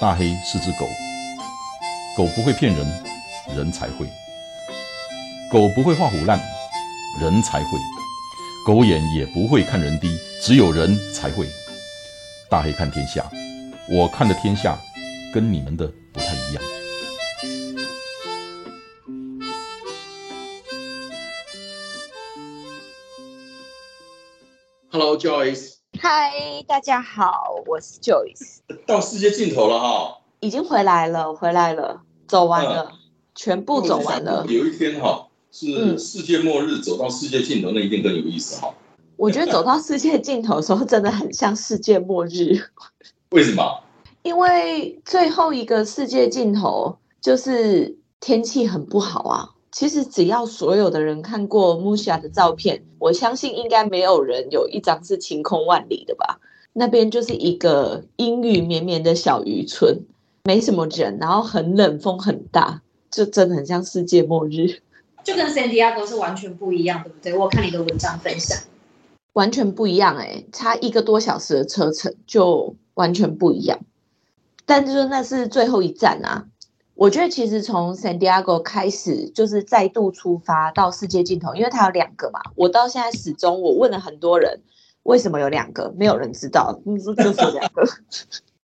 大黑是只狗，狗不会骗人，人才会；狗不会画虎烂，人才会；狗眼也不会看人低，只有人才会。大黑看天下，我看的天下跟你们的不太一样。Hello Joyce，嗨，大家好，我是 Joyce，到世界尽头了哈，已经回来了，回来了，走完了，全部走完了。有一天哈，是嗯世界末日，走到世界尽头，那一定更有意思哈。我觉得走到世界尽头的时候，真的很像世界末日，为什么？因为最后一个世界尽头就是天气很不好啊。其实只要所有的人看过 Musha 的照片，我相信应该没有人有一张是晴空万里的吧。那边就是一个阴雨绵绵的小渔村，没什么人，然后很冷，风很大，就真的很像世界末日，就跟 San Diego 是完全不一样，对不对？我有看你的文章分享，完全不一样哎、差一个多小时的车程就完全不一样。但就是那是最后一站啊。我觉得其实从 San Diego 开始就是再度出发到世界尽头，因为它有两个嘛。我到现在始终我问了很多人，为什么有两个？没有人知道，你说就是有两个。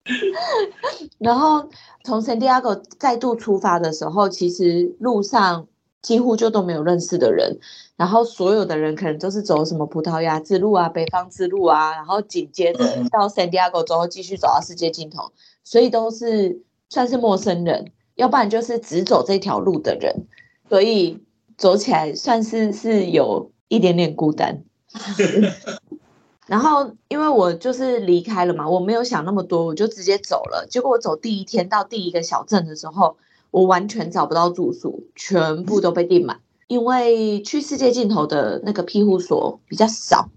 然后从 San Diego 再度出发的时候，其实路上几乎就都没有认识的人，然后所有的人可能都是走什么葡萄牙之路啊、北方之路啊，然后紧接着到 San Diego 之后继续走到世界尽头，所以都是算是陌生人，要不然就是只走这条路的人，所以走起来算是是有一点点孤单。然后因为我就是离开了嘛，我没有想那么多，我就直接走了。结果我走第一天到第一个小镇的时候，我完全找不到住宿，全部都被订满。因为去世界尽头的那个庇护所比较少，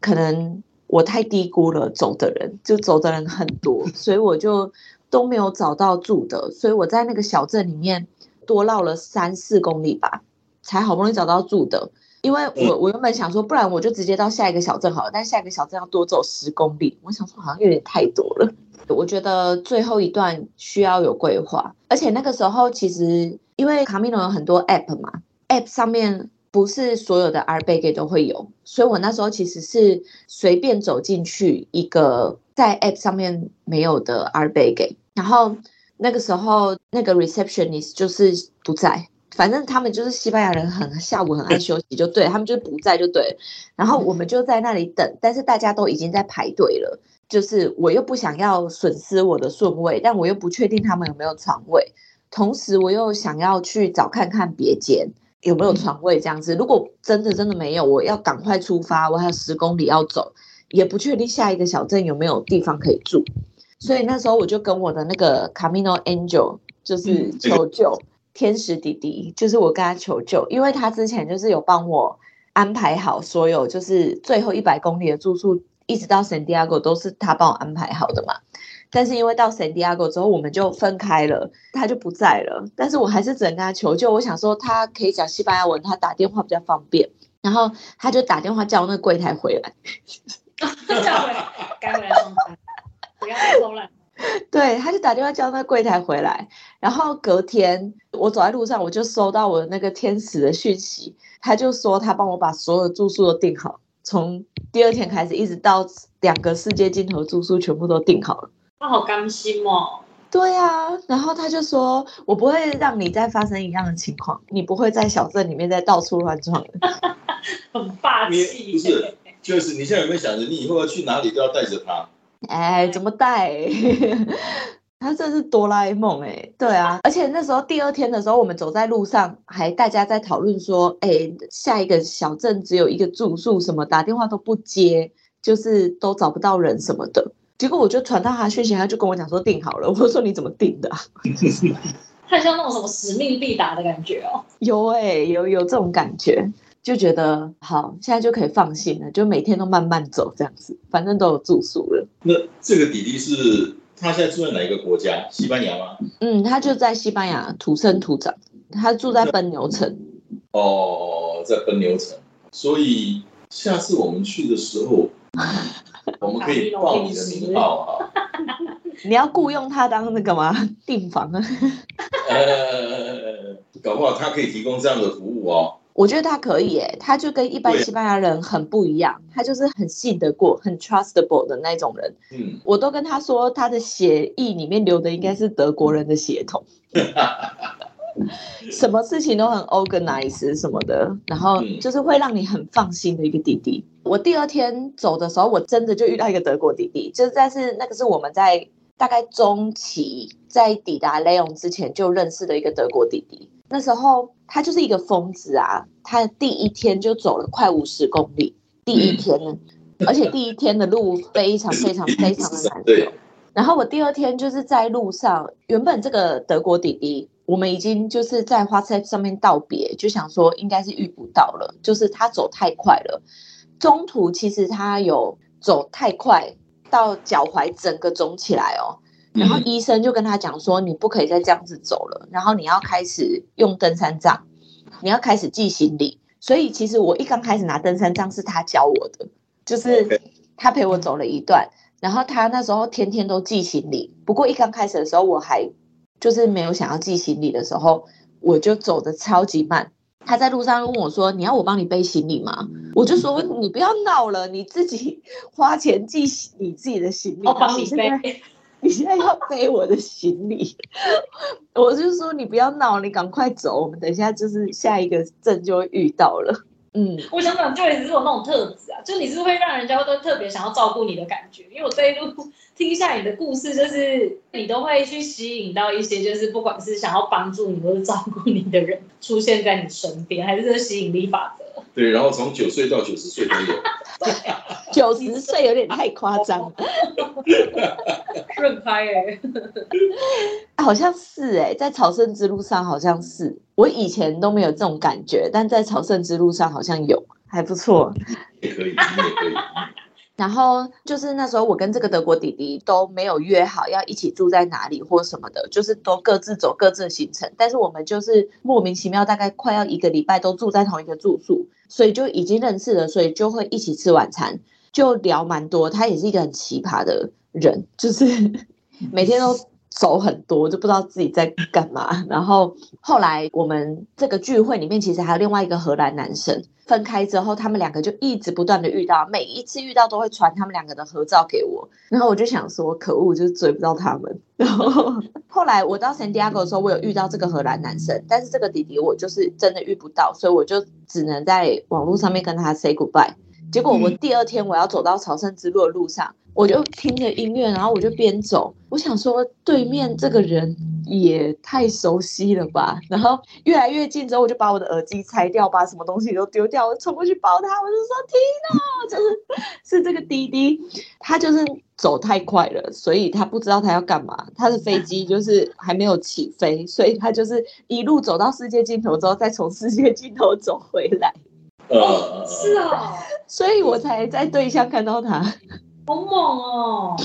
可能我太低估了走的人，就走的人很多，所以我就都没有找到住的。所以我在那个小镇里面多绕了三四公里吧，才好不容易找到住的。因为我我原本想说，不然我就直接到下一个小镇好了，但下一个小镇要多走十公里，我想说好像有点太多了。我觉得最后一段需要有规划，而且那个时候其实因为卡米诺有很多 app 嘛，app 上面不是所有的 R b a g 都会有，所以我那时候其实是随便走进去一个在 app 上面没有的 R b a g 然后那个时候那个 receptionist 就是不在。反正他们就是西班牙人很，很下午很爱休息，就对他们就是不在就对。然后我们就在那里等，但是大家都已经在排队了。就是我又不想要损失我的顺位，但我又不确定他们有没有床位，同时我又想要去找看看别间有没有床位这样子。如果真的真的没有，我要赶快出发，我还有十公里要走，也不确定下一个小镇有没有地方可以住。所以那时候我就跟我的那个 Camino Angel 就是求救。天使弟弟就是我跟他求救，因为他之前就是有帮我安排好所有，就是最后一百公里的住宿，一直到 San Diego 都是他帮我安排好的嘛。但是因为到 San Diego 之后，我们就分开了，他就不在了。但是我还是只能跟他求救，我想说他可以讲西班牙文，他打电话比较方便。然后他就打电话叫那个柜台回来，叫回来，该回来上班，不要再偷懒。对，他就打电话叫那柜台回来，然后隔天我走在路上，我就收到我的那个天使的讯息，他就说他帮我把所有住宿都订好，从第二天开始一直到两个世界尽头住宿全部都订好了。他好甘心哦。对啊，然后他就说我不会让你再发生一样的情况，你不会在小镇里面再到处乱撞的。很霸你气，不是，就是你现在有没有想着，你以后要去哪里都要带着它？哎，怎么带？他这是哆啦 A 梦哎，对啊，而且那时候第二天的时候，我们走在路上，还大家在讨论说，哎，下一个小镇只有一个住宿，什么打电话都不接，就是都找不到人什么的。结果我就传到他讯息，他就跟我讲说订好了。我说你怎么订的、啊？很像那种什么使命必达的感觉哦。有哎、有有这种感觉，就觉得好，现在就可以放心了，就每天都慢慢走这样子，反正都有住宿了。那这个弟弟是他现在住在哪一个国家？西班牙吗？嗯，他就在西班牙土生土长，他住在奔牛城。哦，在奔牛城。所以下次我们去的时候，我们可以 报你的名号哈。你要雇佣他当那个吗？订房啊？呃，搞不好他可以提供这样的服务哦。我觉得他可以诶，他就跟一般西班牙人很不一样，他就是很信得过、很 trustable 的那种人。嗯，我都跟他说，他的血液里面流的应该是德国人的血统，什么事情都很 organize 什么的，然后嗯就是会让你很放心的一个弟弟。我第二天走的时候，我真的就遇到一个德国弟弟，就是在是那个是我们在大概中期在抵达雷永之前就认识的一个德国弟弟。那时候他就是一个疯子啊，他第一天就走了快五十公里，第一天呢，而且第一天的路非常非常非常的难走。然后我第二天就是在路上，原本这个德国弟弟，我们已经就是在 WhatsApp 上面道别，就想说应该是遇不到了，就是他走太快了。中途其实他有走太快，到脚踝整个肿起来哦。然后嗯医生就跟他讲说，你不可以再这样子走了，然后你要开始用登山杖，你要开始记行李。所以其实我一刚开始拿登山杖是他教我的，就是。他陪我走了一段，然后他那时候天天都寄行李。不过一刚开始的时候，我还就是没有想要寄行李的时候，我就走的超级慢。他在路上问我说：“你要我帮你背行李吗？”我就说：“你不要闹了，你自己花钱寄你自己的行李，我帮你背。你现在要背我的行李。”我就说：“你不要闹，你赶快走，我们等一下就是下一个镇就会遇到了。”嗯，我想讲就也是有那种特质啊，就你是会让人家都特别想要照顾你的感觉。因为我这一路听一下你的故事，就是你都会去吸引到一些，就是不管是想要帮助你或是照顾你的人出现在你身边，还是这吸引力法则。对，然后从九岁到九十岁都有。九十岁有点太夸张了。顺拍哎、好像是哎、在朝圣之路上好像是，我以前都没有这种感觉，但在朝圣之路上好像有，还不错。也可以，也可以。然后就是那时候我跟这个德国弟弟都没有约好要一起住在哪里或什么的，就是都各自走各自的行程，但是我们就是莫名其妙大概快要一个礼拜都住在同一个住宿，所以就已经认识了，所以就会一起吃晚餐，就聊蛮多。他也是一个很奇葩的人，就是 每天都走很多，就不知道自己在干嘛。然后后来我们这个聚会里面，其实还有另外一个荷兰男生。分开之后，他们两个就一直不断的遇到，每一次遇到都会传他们两个的合照给我。然后我就想说，可恶，就是追不到他们。然 后后来我到 San Diego 的时候，我有遇到这个荷兰男生，但是这个弟弟我就是真的遇不到，所以我就只能在网络上面跟他 say goodbye。结果我第二天我要走到朝圣之路的路上，我就听着音乐，然后我就边走，我想说对面这个人也太熟悉了吧。然后越来越近之后，我就把我的耳机拆掉，把什么东西都丢掉，我冲过去抱他，我就说 Tina，就是是这个滴滴，他就是走太快了，所以他不知道他要干嘛，他的飞机就是还没有起飞，所以他就是一路走到世界尽头之后，再从世界尽头走回来。呃，是哦，所以我才在对象看到他，好猛哦！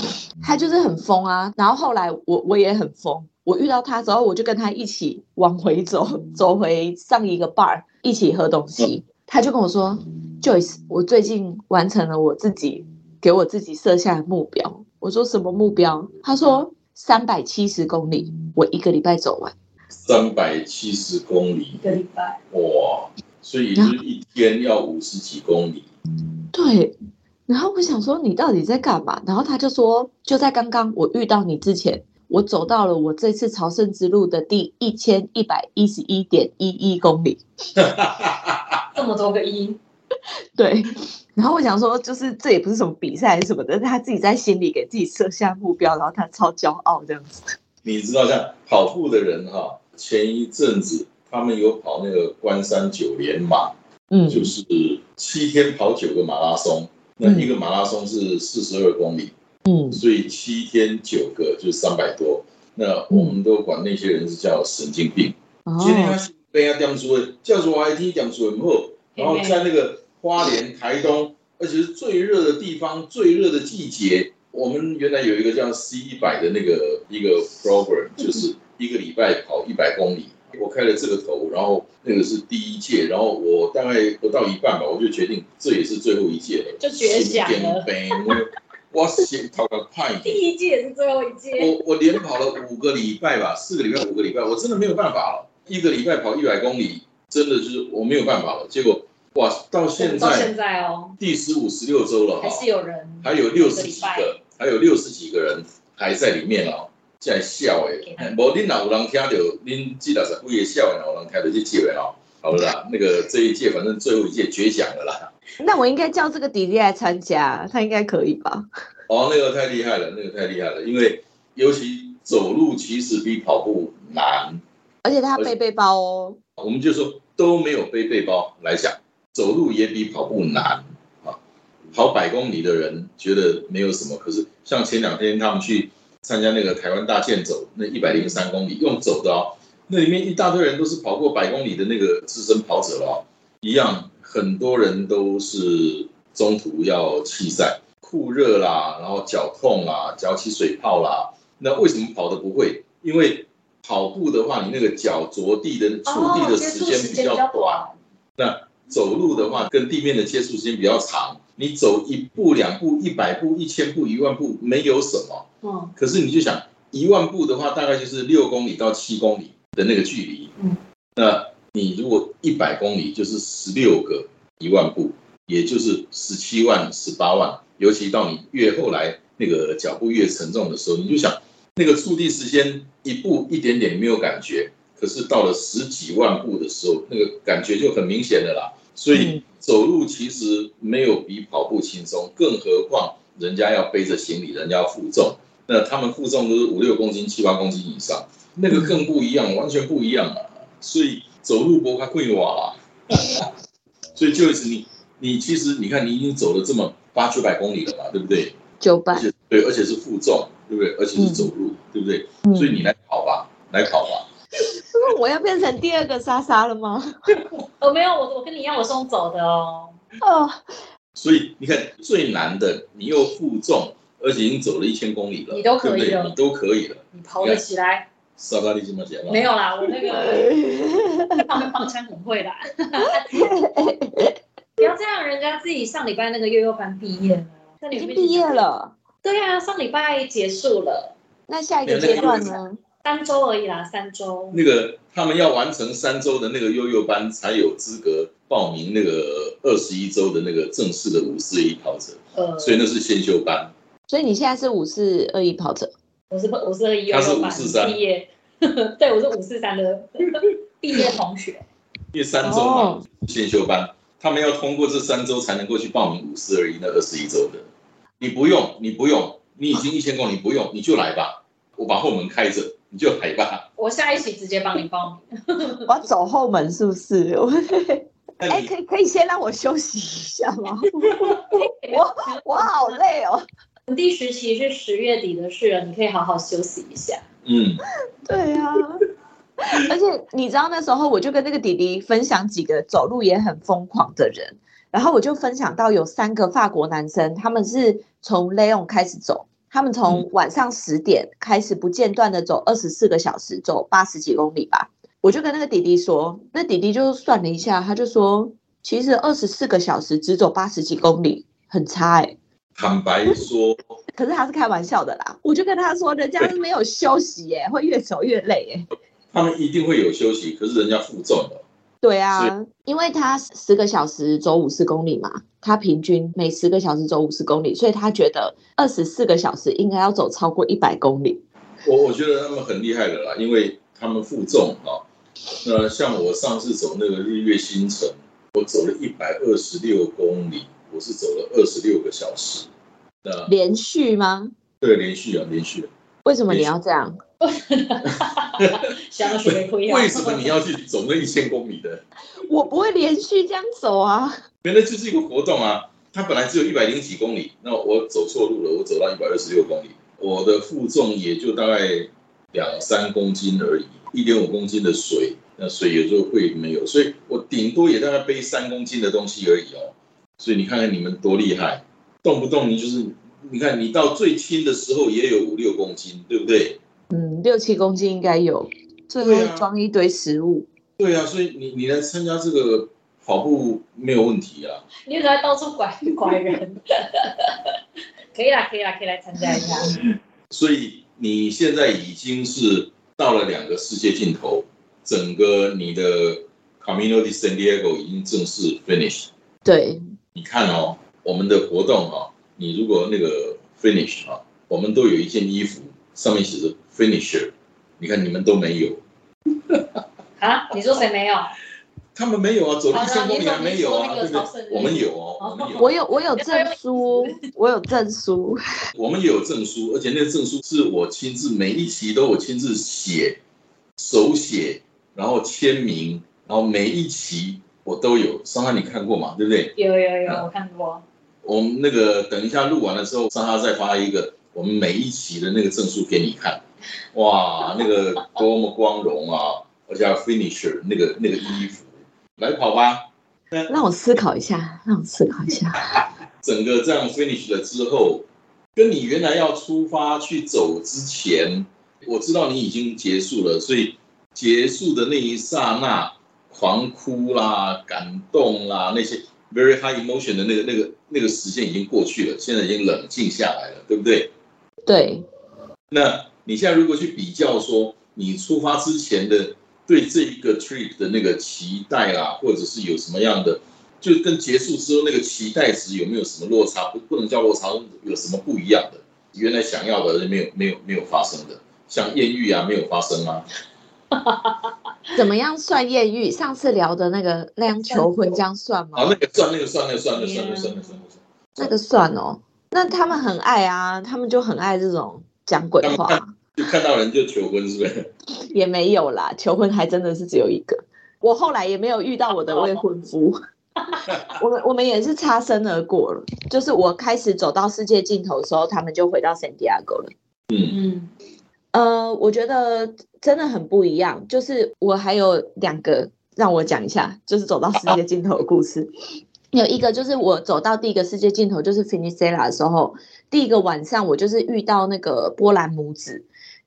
他就是很疯啊。然后后来我我也很疯，我遇到他之后，我就跟他一起往回走，走回上一个 bar 一起喝东西。他就跟我说，Joyce，我最近完成了我自己给我自己设下的目标。我说什么目标？他说三百七十公里，我一个礼拜走完。三百七十公里一，个礼拜，哇！所以就是一天要五十几公里。对，然后我想说你到底在干嘛？然后他就说，就在刚刚我遇到你之前，我走到了我这次朝圣之路的第一千一百一十一点一一公里。这么多个一，对，然后我想说，就是这也不是什么比赛什么的，他自己在心里给自己设下目标，然后他超骄傲这样子。你知道，像跑步的人哈，前一阵子他们有跑那个关山九连马，嗯就是七天跑九个马拉松，那一个马拉松是四十二公里，嗯所以七天九个就是三百多。那我们都管那些人是叫神经病。今天哦他被他点出的，叫做 IT 点出很后，然后在那个花莲、台东，而且是最热的地方、最热的季节，我们原来有一个叫 C 一百的那个一个 program，就是一个礼拜跑一百公里。我开了这个头，然后那个是第一届，然后我大概不到一半吧，我就决定这也是最后一届了，就绝响了。我先跑个快一第。一届也是最后一届，我我连跑了五个礼拜吧，四个礼拜五个礼拜，我真的没有办法了。一个礼拜跑一百公里，真的就是我没有办法了。结果哇，到现到现在在哦，第十五、十六周了哈。还，是有人还有六十几个，还有六十几个人还在里面哦，在笑诶。无恁若有人听到，恁这六十几个笑的，有人听到这届的哦。好了啦，那个这一届反正最后一届绝响了啦。那我应该叫这个弟弟来参加，他应该可以吧？哦，那个太厉害了，那个太厉害了，因为尤其走路其实比跑步难。而且他背背包哦，我们就说都没有背背包来讲，走路也比跑步难啊。跑百公里的人觉得没有什么，可是像前两天他们去参加那个台湾大健走，那一百零三公里用走的哦，那里面一大堆人都是跑过百公里的那个资深跑者了哦，一样很多人都是中途要弃赛，酷热啦，然后脚痛啦，脚起水泡啦。那为什么跑的不会？因为跑步的话，你那个脚着地的触地哦，的时间比较短，那，走路的话跟地面的接触时间比较长。你走一步、两步、一百步、一千步、一万步没有什么，嗯，可是你就想一万步的话，大概就是六公里到七公里的那个距离。嗯，那你如果一百公里就是十六个一万步，也就是十七万、十八万。尤其到你越后来那个脚步越沉重的时候，你就想那个触地时间一步一点点没有感觉，可是到了十几万步的时候，那个感觉就很明显的啦。所以走路其实没有比跑步轻松，更何况人家要背着行李，人家要负重，那他们负重都是五六公斤、七八公斤以上，那个更不一样，完全不一样啊！所以走路不怕贵瓦啦。所以就是你，你其实你看，你已经走了这么八九百公里了嘛，对不对？而九百，且对，而且是负重，对不对？而且是走路，对不对？嗯所以你来跑吧，来跑吧。我要变成第二个莎莎了吗？哦，没有，我我跟你一样，我送走的哦，哦，所以你看，最难的，你又负重，而且已经走了一千公里了，你都可以了对对你都可以了。你跑得起来？沙拉利这么讲吗？没有啦，我那个放放枪很会啦。不要这样，人家自己上礼拜那个幼幼班毕业了，那你们已经毕业。了，对啊，上礼拜结束了，那下一个阶段呢？三周而已啦，三周。那个他们要完成三周的那个悠悠班，才有资格报名那个二十一周的那个正式的五四一跑者，呃，所以那是先修班。所以你现在是五四二一跑者，我是我是幼他是五四三毕业，对我是五四三的 毕业同学。因为三周嘛哦，先修班，他们要通过这三周才能够去报名五四二一那二十一周的。你不用，你不用，你已经一千公里，不用你就来吧，我把后门开着，你就来吧。我下一期直接帮你报名。我要走后门是不是？我哎，可以可以先让我休息一下吗？我我好累哦。第十期是十月底的事了，你可以好好休息一下。嗯，对啊，而且你知道那时候我就跟那个弟弟分享几个走路也很疯狂的人，然后我就分享到有三个法国男生，他们是从 Leon 开始走，他们从晚上十点开始不间断的走二十四个小时，走八十几公里吧。我就跟那个弟弟说，那弟弟就算了一下，他就说，其实二十四个小时只走八十几公里很差哎、坦白说，可是他是开玩笑的啦，我就跟他说，人家是没有休息耶、会越走越累耶、他们一定会有休息，可是人家负重的。对啊，因为他十个小时走五十公里嘛，他平均每十个小时走五十公里，所以他觉得二十四个小时应该要走超过一百公里。我我觉得他们很厉害的啦，因为他们负重啊。那像我上次走那个日月星辰，我走了一百二十六公里，我是走了二十六个小时。那连续吗？对，连续啊，连续啊。为什么你要这样？想要学会亏啊？为什么你要去走那一千公里的？我不会连续这样走啊。原来就是一个活动啊。它本来只有一百零几公里，那我走错路了，我走到一百二十六公里，我的负重也就大概两三公斤而已，一点五公斤的水，那水有时候会没有，所以我顶多也大概背三公斤的东西而已哦。所以你看看你们多厉害，动不动你就是，你看你到最轻的时候也有五六公斤，对不对？嗯，六七公斤应该有，最对啊后装一堆食物。对啊，所以你你来参加这个跑步没有问题啊。你为什么在到处拐拐人？可以啦，可以啦，可以来参加一下。所以你现在已经是到了两个世界尽头，整个你的 Camino de San Diego 已经正式 finish。对，你看哦，我们的活动哈、你如果那个 finish 啊，我们都有一件衣服，上面写着 finisher，你看你们都没有，啊，你说谁没有？他们没有啊，走了哦一千公里你还没有啊，对不对？我们有哦，我们有，我有我有证书，我有证书，我们也有证书，而且那个证书是我亲自每一期都我亲自写，手写，然后签名，然后每一期我都有。桑哈你看过嘛？对不对？有有有，我看过。我们那个等一下录完了之后，桑哈再发一个我们每一期的那个证书给你看。哇，那个多么光荣啊！而且还有 finisher 那个那个衣服，来跑吧。让我思考一下，让我思考一下。整个这样 finish 了之后，跟你原来要出发去走之前，我知道你已经结束了，所以结束的那一刹那，狂哭啦、感动啦，那些 very high emotion 的那个、那个、那个时间已经过去了，现在已经冷静下来了，对不对？对，那你现在如果去比较说你出发之前的对这一个 trip 的那个期待啊或者是有什么样的就跟结束之后那个期待值有没有什么落差不不能叫落差有什么不一样原来想要的没有没有没有发生的。像艳遇啊没有发生吗？怎么样算艳遇？上次聊的那个那样求婚这样算吗？啊那个算那个算那个算那个算那个算。那个算哦。那他们很爱啊他们就很爱这种讲鬼话。就看到人就求婚是不是？也没有啦。求婚还真的是只有一个。我后来也没有遇到我的未婚夫，我们我们也是擦身而过了。就是我开始走到世界尽头的时候，他们就回到 San Diego 了。嗯嗯，呃，我觉得真的很不一样。就是我还有两个让我讲一下，就是走到世界尽头的故事。有一个就是我走到第一个世界尽头，就是 Finisella 的时候，第一个晚上我就是遇到那个波兰母子，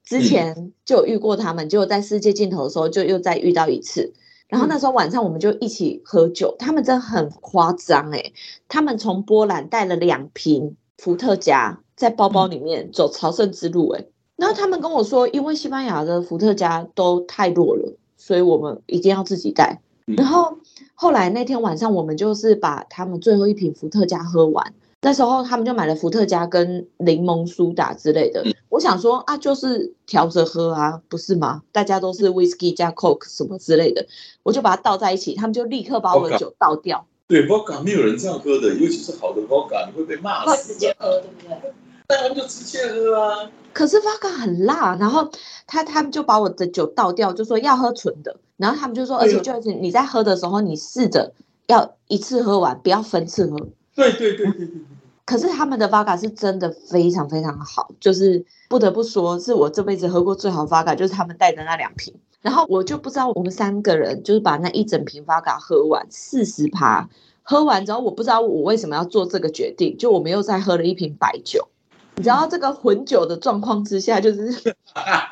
之前就有遇过他们，结果在世界尽头的时候就又再遇到一次。然后那时候晚上我们就一起喝酒，他们真的很夸张诶，他们从波兰带了两瓶伏特加在包包里面走朝圣之路诶。然后他们跟我说，因为西班牙的伏特加都太弱了，所以我们一定要自己带。嗯然后后来那天晚上，我们就是把他们最后一瓶伏特加喝完。那时候他们就买了伏特加跟柠檬苏打之类的。我想说啊，就是调着喝啊，不是吗？大家都是 whisky 加 coke 什么之类的，我就把它倒在一起，他们就立刻把我的酒倒掉。对 vodka 没有人这样喝的，尤其是好的 vodka，你会被骂会死的。直接喝，对不对？那他们就直接喝啊。可是 vodka 很辣，然后他他们就把我的酒倒掉，就说要喝纯的，然后他们就说，而且就是你在喝的时候，你试着要一次喝完，不要分次喝。对对对对对对。可是他们的 vodka 是真的非常非常好，就是不得不说，是我这辈子喝过最好的 vodka，就是他们带的那两瓶。然后我就不知道我们三个人就是把那一整瓶 vodka 喝完，四十趴。喝完之后，我不知道我为什么要做这个决定，就我们又再喝了一瓶白酒。你知道这个混酒的状况之下，就是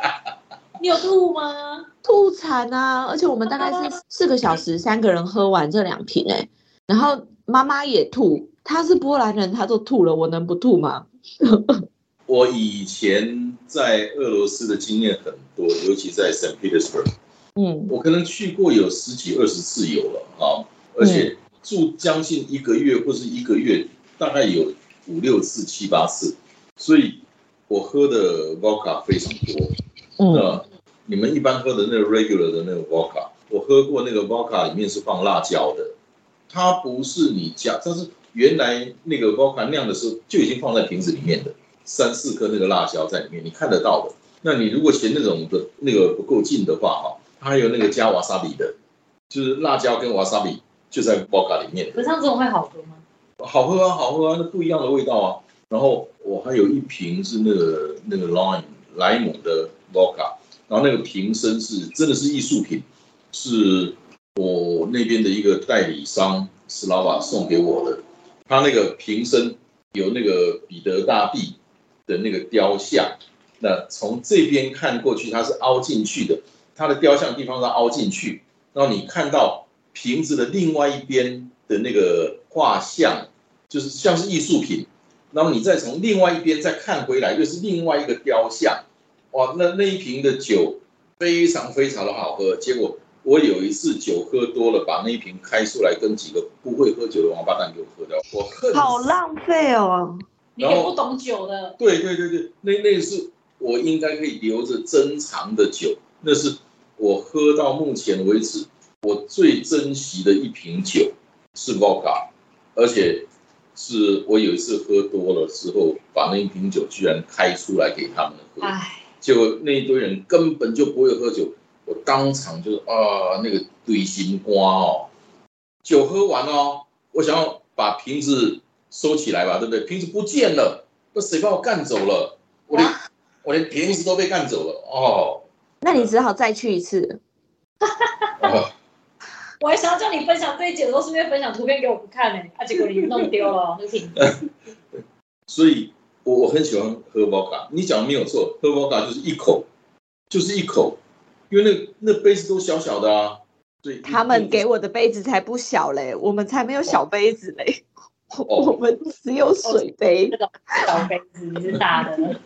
你有吐吗？吐惨啊！而且我们大概是四个小时，三个人喝完这两瓶哎、然后妈妈也吐，她是波兰人，他都吐了，我能不吐吗？我以前在俄罗斯的经验很多，尤其在 St. Petersburg，嗯我可能去过有十几二十次有了啊，而且住将近一个月或是一个月，大概有五六次、七八次，所以我喝的 vodka 非常多。嗯那你们一般喝的那个 regular 的那个 vodka，我喝过那个 vodka 里面是放辣椒的，它不是你加，但是原来那个 vodka 酿的时候就已经放在瓶子里面的，三四颗那个辣椒在里面，你看得到的。那你如果嫌那种的那个不够劲的话，哈，它还有那个加 wasabi 的，就是辣椒跟 wasabi 就在 vodka 里面，可是这种会好喝吗？好喝啊，好喝啊，那不一样的味道啊。然后我还有一瓶是那个那个 lime 莱姆的 vodka，然后那个瓶身是真的是艺术品，是我那边的一个代理商 Slava 送给我的。它那个瓶身有那个彼得大帝的那个雕像，那从这边看过去，它是凹进去的，它的雕像地方是凹进去，然后你看到瓶子的另外一边的那个画像，就是像是艺术品，然后你再从另外一边再看回来，又是另外一个雕像，哇，那那一瓶的酒非常非常的好喝。结果我有一次酒喝多了，把那一瓶开出来，跟几个不会喝酒的王八蛋给我喝掉，我恨死好浪费哦。你也不懂酒的，对对对对，那那是我应该可以留着珍藏的酒，那是我喝到目前为止我最珍惜的一瓶酒是 Vodka，而且是我有一次喝多了之后，把那一瓶酒居然开出来给他们喝，唉，结果那一堆人根本就不会喝酒，我当场就是啊那个堆心瓜哦，酒喝完哦，我想要把瓶子收起来吧，对不对？瓶子不见了，那谁把我干走了？我连我连瓶子都被干走了哦。那你只好再去一次。哦 我还想要叫你分享这一节的时候，顺便分享图片给我们看呢、啊，结果你弄丢了 那瓶子。所以我我很喜欢喝 vodka，你讲的没有错，喝 vodka 就是一口，就是一口，因为那那杯子都小小的啊，对他们给我的杯子才不小嘞，我们才没有小杯子嘞，我们只有水杯。那种小杯子你是大的，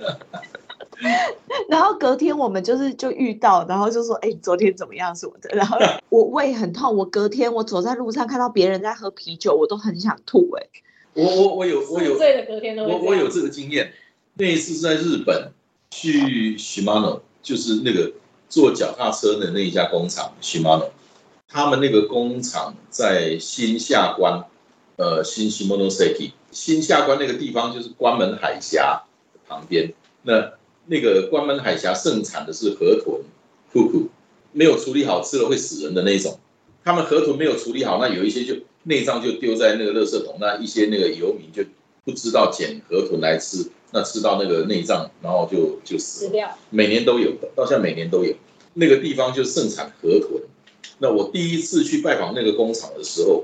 然后隔天我们就是就遇到，然后就说，哎、昨天怎么样什么的。然后 我胃很痛，我隔天我走在路上看到别人在喝啤酒，我都很想吐、哎，我我我有我有我我有这个经验，那一次是在日本，去 Shimano，就是那个做脚踏车的那一家工厂 Shimano，他们那个工厂在新下关，呃，新 Shimano s i k i 新下关那个地方就是关门海峡旁边，那那个关门海峡盛产的是河豚、兔兔，没有处理好吃了会死人的那种。他们河豚没有处理好，那有一些就内脏就丢在那个垃圾桶，那一些那个游民就不知道捡河豚来吃，那吃到那个内脏，然后就就死掉。每年都有，到现在每年都有。那个地方就盛产河豚。那我第一次去拜访那个工厂的时候，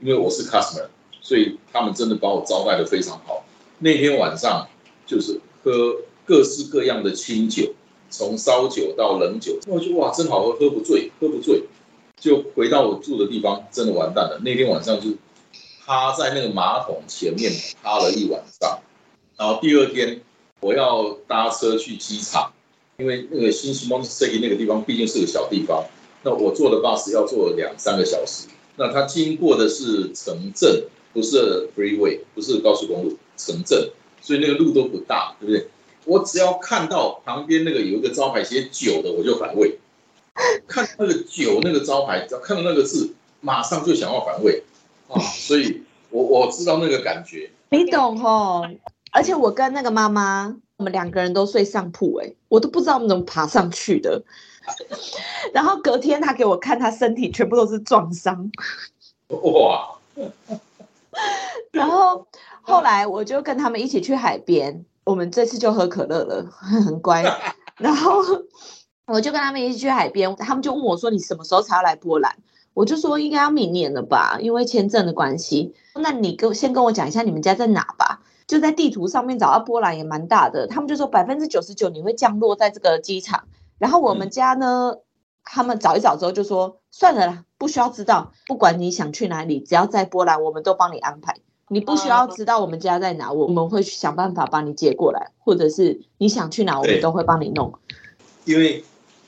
因为我是 customer，所以他们真的把我招待的非常好。那天晚上就是喝各式各样的清酒，从烧酒到冷酒，我就哇，真好喝，喝不醉，喝不醉。就回到我住的地方，真的完蛋了。那天晚上就趴在那个马桶前面趴了一晚上，然后第二天我要搭车去机场，因为那个新西蒙斯那个地方毕竟是个小地方，那我坐的巴士要坐两三个小时，那它经过的是城镇，不是 freeway，不是高速公路，城镇，所以那个路都不大，对不对？我只要看到旁边那个有一个招牌写酒的，我就反胃。看那个酒那个招牌，只要看到那个字，马上就想要反胃啊！所以我我知道那个感觉。你懂吼？而且我跟那个妈妈，我们两个人都睡上铺，哎，我都不知道我们怎么爬上去的。然后隔天他给我看，他身体全部都是撞伤。哇，然后后来我就跟他们一起去海边，我们这次就喝可乐了，很乖。然后我就跟他们一起去海边，他们就问我说：“你什么时候才要来波兰？”我就说：“应该要明年了吧，因为签证的关系。”那你跟先跟我讲一下你们家在哪吧。就在地图上面找到波兰也蛮大的，他们就说百分之九十九你会降落在这个机场。然后我们家呢，他们找一找之后就说：“算了啦，不需要知道，不管你想去哪里，只要在波兰，我们都帮你安排。”你不需要知道我们家在哪，我们会想办法把你接过来，或者是你想去哪，我们都会帮你弄。因为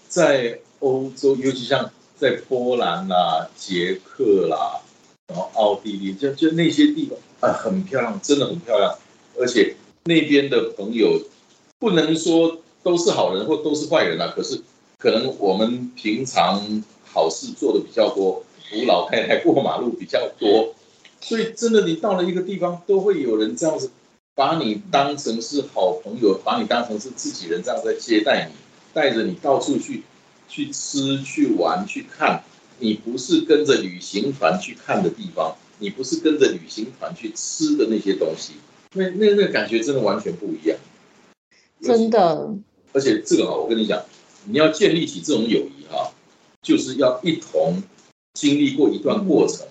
在欧洲，尤其像在波兰啦、捷克啦，然后奥地利，就就那些地方啊，很漂亮，真的很漂亮。而且那边的朋友不能说都是好人或都是坏人啊，可是可能我们平常好事做的比较多，扶老太太过马路比较多，所以真的你到了一个地方，都会有人这样子把你当成是好朋友，把你当成是自己人，这样在接待你，带着你到处去去吃、去玩、去看。你不是跟着旅行团去看的地方，你不是跟着旅行团去吃的那些东西，那那那个感觉真的完全不一样。真的，而且这个啊，我跟你讲，你要建立起这种友谊啊，就是要一同经历过一段过程，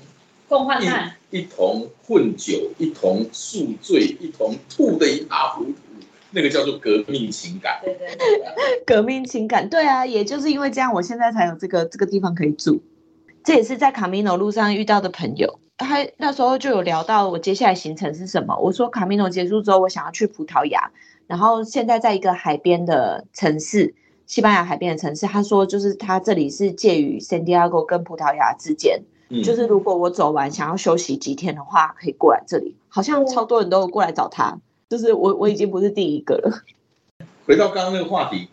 共患难，一同混酒，一同宿醉，一同吐的一塌糊涂，那个叫做革命情感。对对对，革命情感，对啊，也就是因为这样，我现在才有这个这个地方可以住。这也是在卡米诺路上遇到的朋友，他那时候就有聊到我接下来行程是什么。我说卡米诺结束之后，我想要去葡萄牙，然后现在在一个海边的城市，西班牙海边的城市。他说就是他这里是介于圣地亚哥跟葡萄牙之间，嗯就是如果我走完想要休息几天的话，可以过来这里。好像超多人都有过来找他，就是我我已经不是第一个了。回到刚刚那个话题，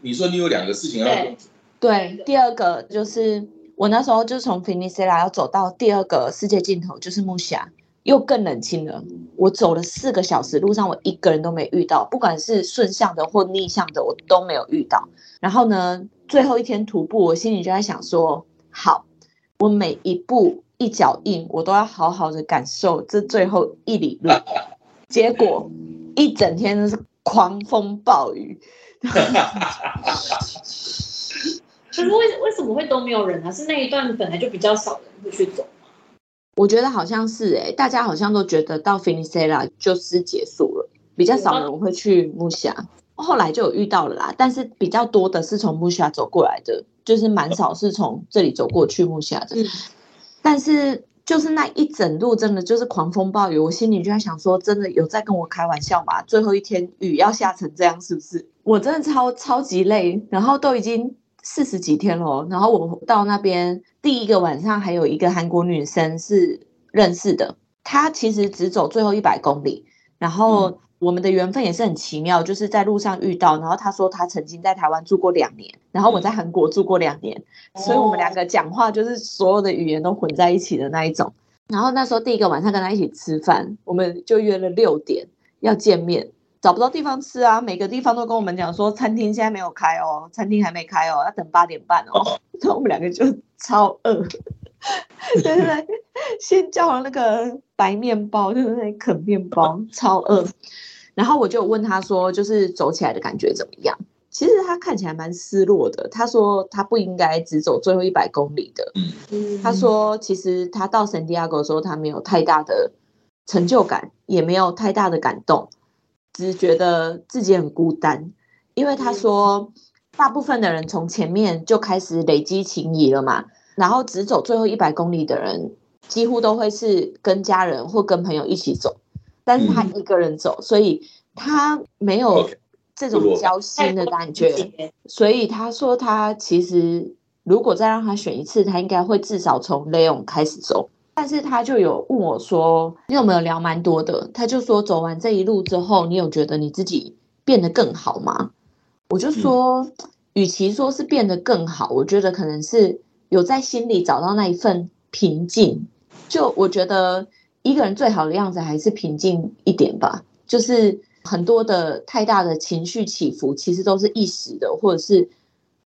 你说你有两个事情要对对，第二个就是我那时候就从 s e l a 要走到第二个世界尽头，就是木峡，又更冷清了。我走了四个小时，路上我一个人都没遇到，不管是顺向的或逆向的，我都没有遇到。然后呢，最后一天徒步，我心里就在想说，好，我每一步一脚印，我都要好好的感受这最后一里路。结果一整天都是狂风暴雨，可是为为什么会都没有人啊？是那一段本来就比较少人会去走吗？我觉得好像是诶、大家好像都觉得到 f i n i s e l a 就是结束了，比较少人会去木下。后来就有遇到了啦，但是比较多的是从木下走过来的，就是蛮少是从这里走过去木下的。嗯但是就是那一整路真的就是狂风暴雨，我心里就在想说，真的有在跟我开玩笑吗？最后一天雨要下成这样，是不是？我真的超超级累，然后都已经四十几天了哦，然后我到那边第一个晚上还有一个韩国女生是认识的，她其实只走最后一百公里，然后我们的缘分也是很奇妙，就是在路上遇到，然后她说她曾经在台湾住过两年，然后我在韩国住过两年，所以我们两个讲话就是所有的语言都混在一起的那一种。然后那时候第一个晚上跟她一起吃饭，我们就约了六点要见面，找不到地方吃啊，每个地方都跟我们讲说餐厅现在没有开哦，餐厅还没开哦，要等八点半哦。然后我们两个就超饿，对对对，先叫了那个白面包，就是那啃面包，超饿。然后我就问他说，就是走起来的感觉怎么样？其实他看起来蛮失落的。他说他不应该只走最后一百公里的。嗯他说，其实他到圣地亚哥的时候，他没有太大的成就感，也没有太大的感动，只是觉得自己很孤单。因为他说，大部分的人从前面就开始累积情谊了嘛，然后只走最后一百公里的人，几乎都会是跟家人或跟朋友一起走，但是他一个人走，所以他没有这种交心的感觉。所以他说，他其实如果再让他选一次，他应该会至少从 Leon 开始走。但是他就有问我说：“你有没有聊蛮多的？”他就说：“走完这一路之后，你有觉得你自己变得更好吗？”我就说，与其说是变得更好，我觉得可能是有在心里找到那一份平静。就我觉得一个人最好的样子还是平静一点吧，就是很多的太大的情绪起伏，其实都是一时的，或者是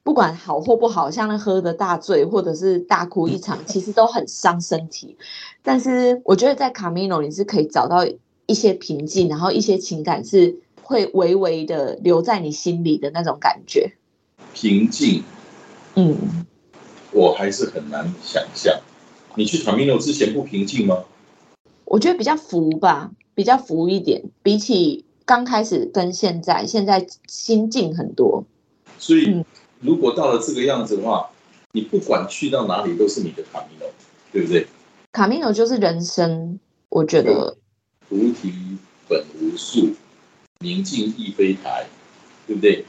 不管好或不好，像那喝的大醉或者是大哭一场，其实都很伤身体。但是我觉得在卡米诺你是可以找到一些平静，然后一些情感是会微微的留在你心里的那种感觉。平静，嗯，我还是很难想象。你去卡米诺之前不平静吗？我觉得比较浮吧，比较浮一点，比起刚开始跟现在，现在心境很多。所以嗯如果到了这个样子的话，你不管去到哪里都是你的卡米诺，对不对？卡米诺就是人生，我觉得菩提本无树，明镜亦非台，对不对？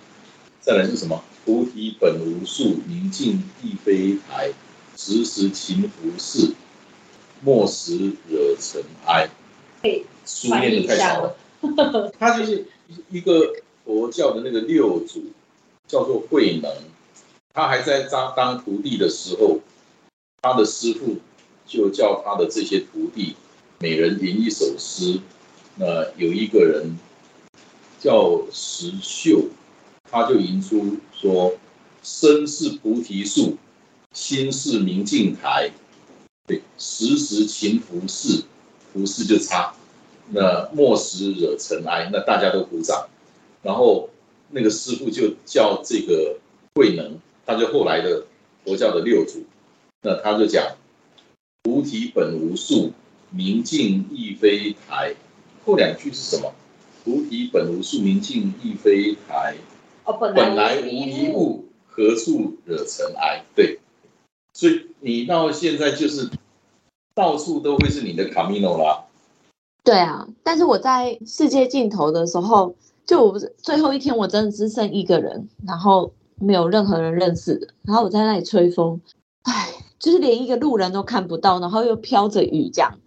再来是什么？菩提本无树，明镜亦非台，时时勤拂拭，莫使惹尘埃。书念的太少了。他就是一个佛教的那个六祖，叫做慧能。他还在当当徒弟的时候，他的师傅就叫他的这些徒弟每人吟一首诗。那有一个人叫石秀，他就吟出说：“身是菩提树，心是明镜台。对，时时勤拂拭，拂拭就擦。那莫使惹尘埃。那大家都鼓掌。然后那个师傅就叫这个慧能，他就后来的佛教的六祖。那他就讲：菩提本无树，明镜亦非台。后两句是什么？菩提本无树，明镜亦非台。哦，本本来无一物，何处惹尘埃？对，所以你到现在就是到处都会是你的卡米诺啦。对啊，但是我在世界尽头的时候，就我不是最后一天，我真的只剩一个人，然后没有任何人认识的，然后我在那里吹风，唉，就是连一个路人都看不到，然后又飘着雨这样，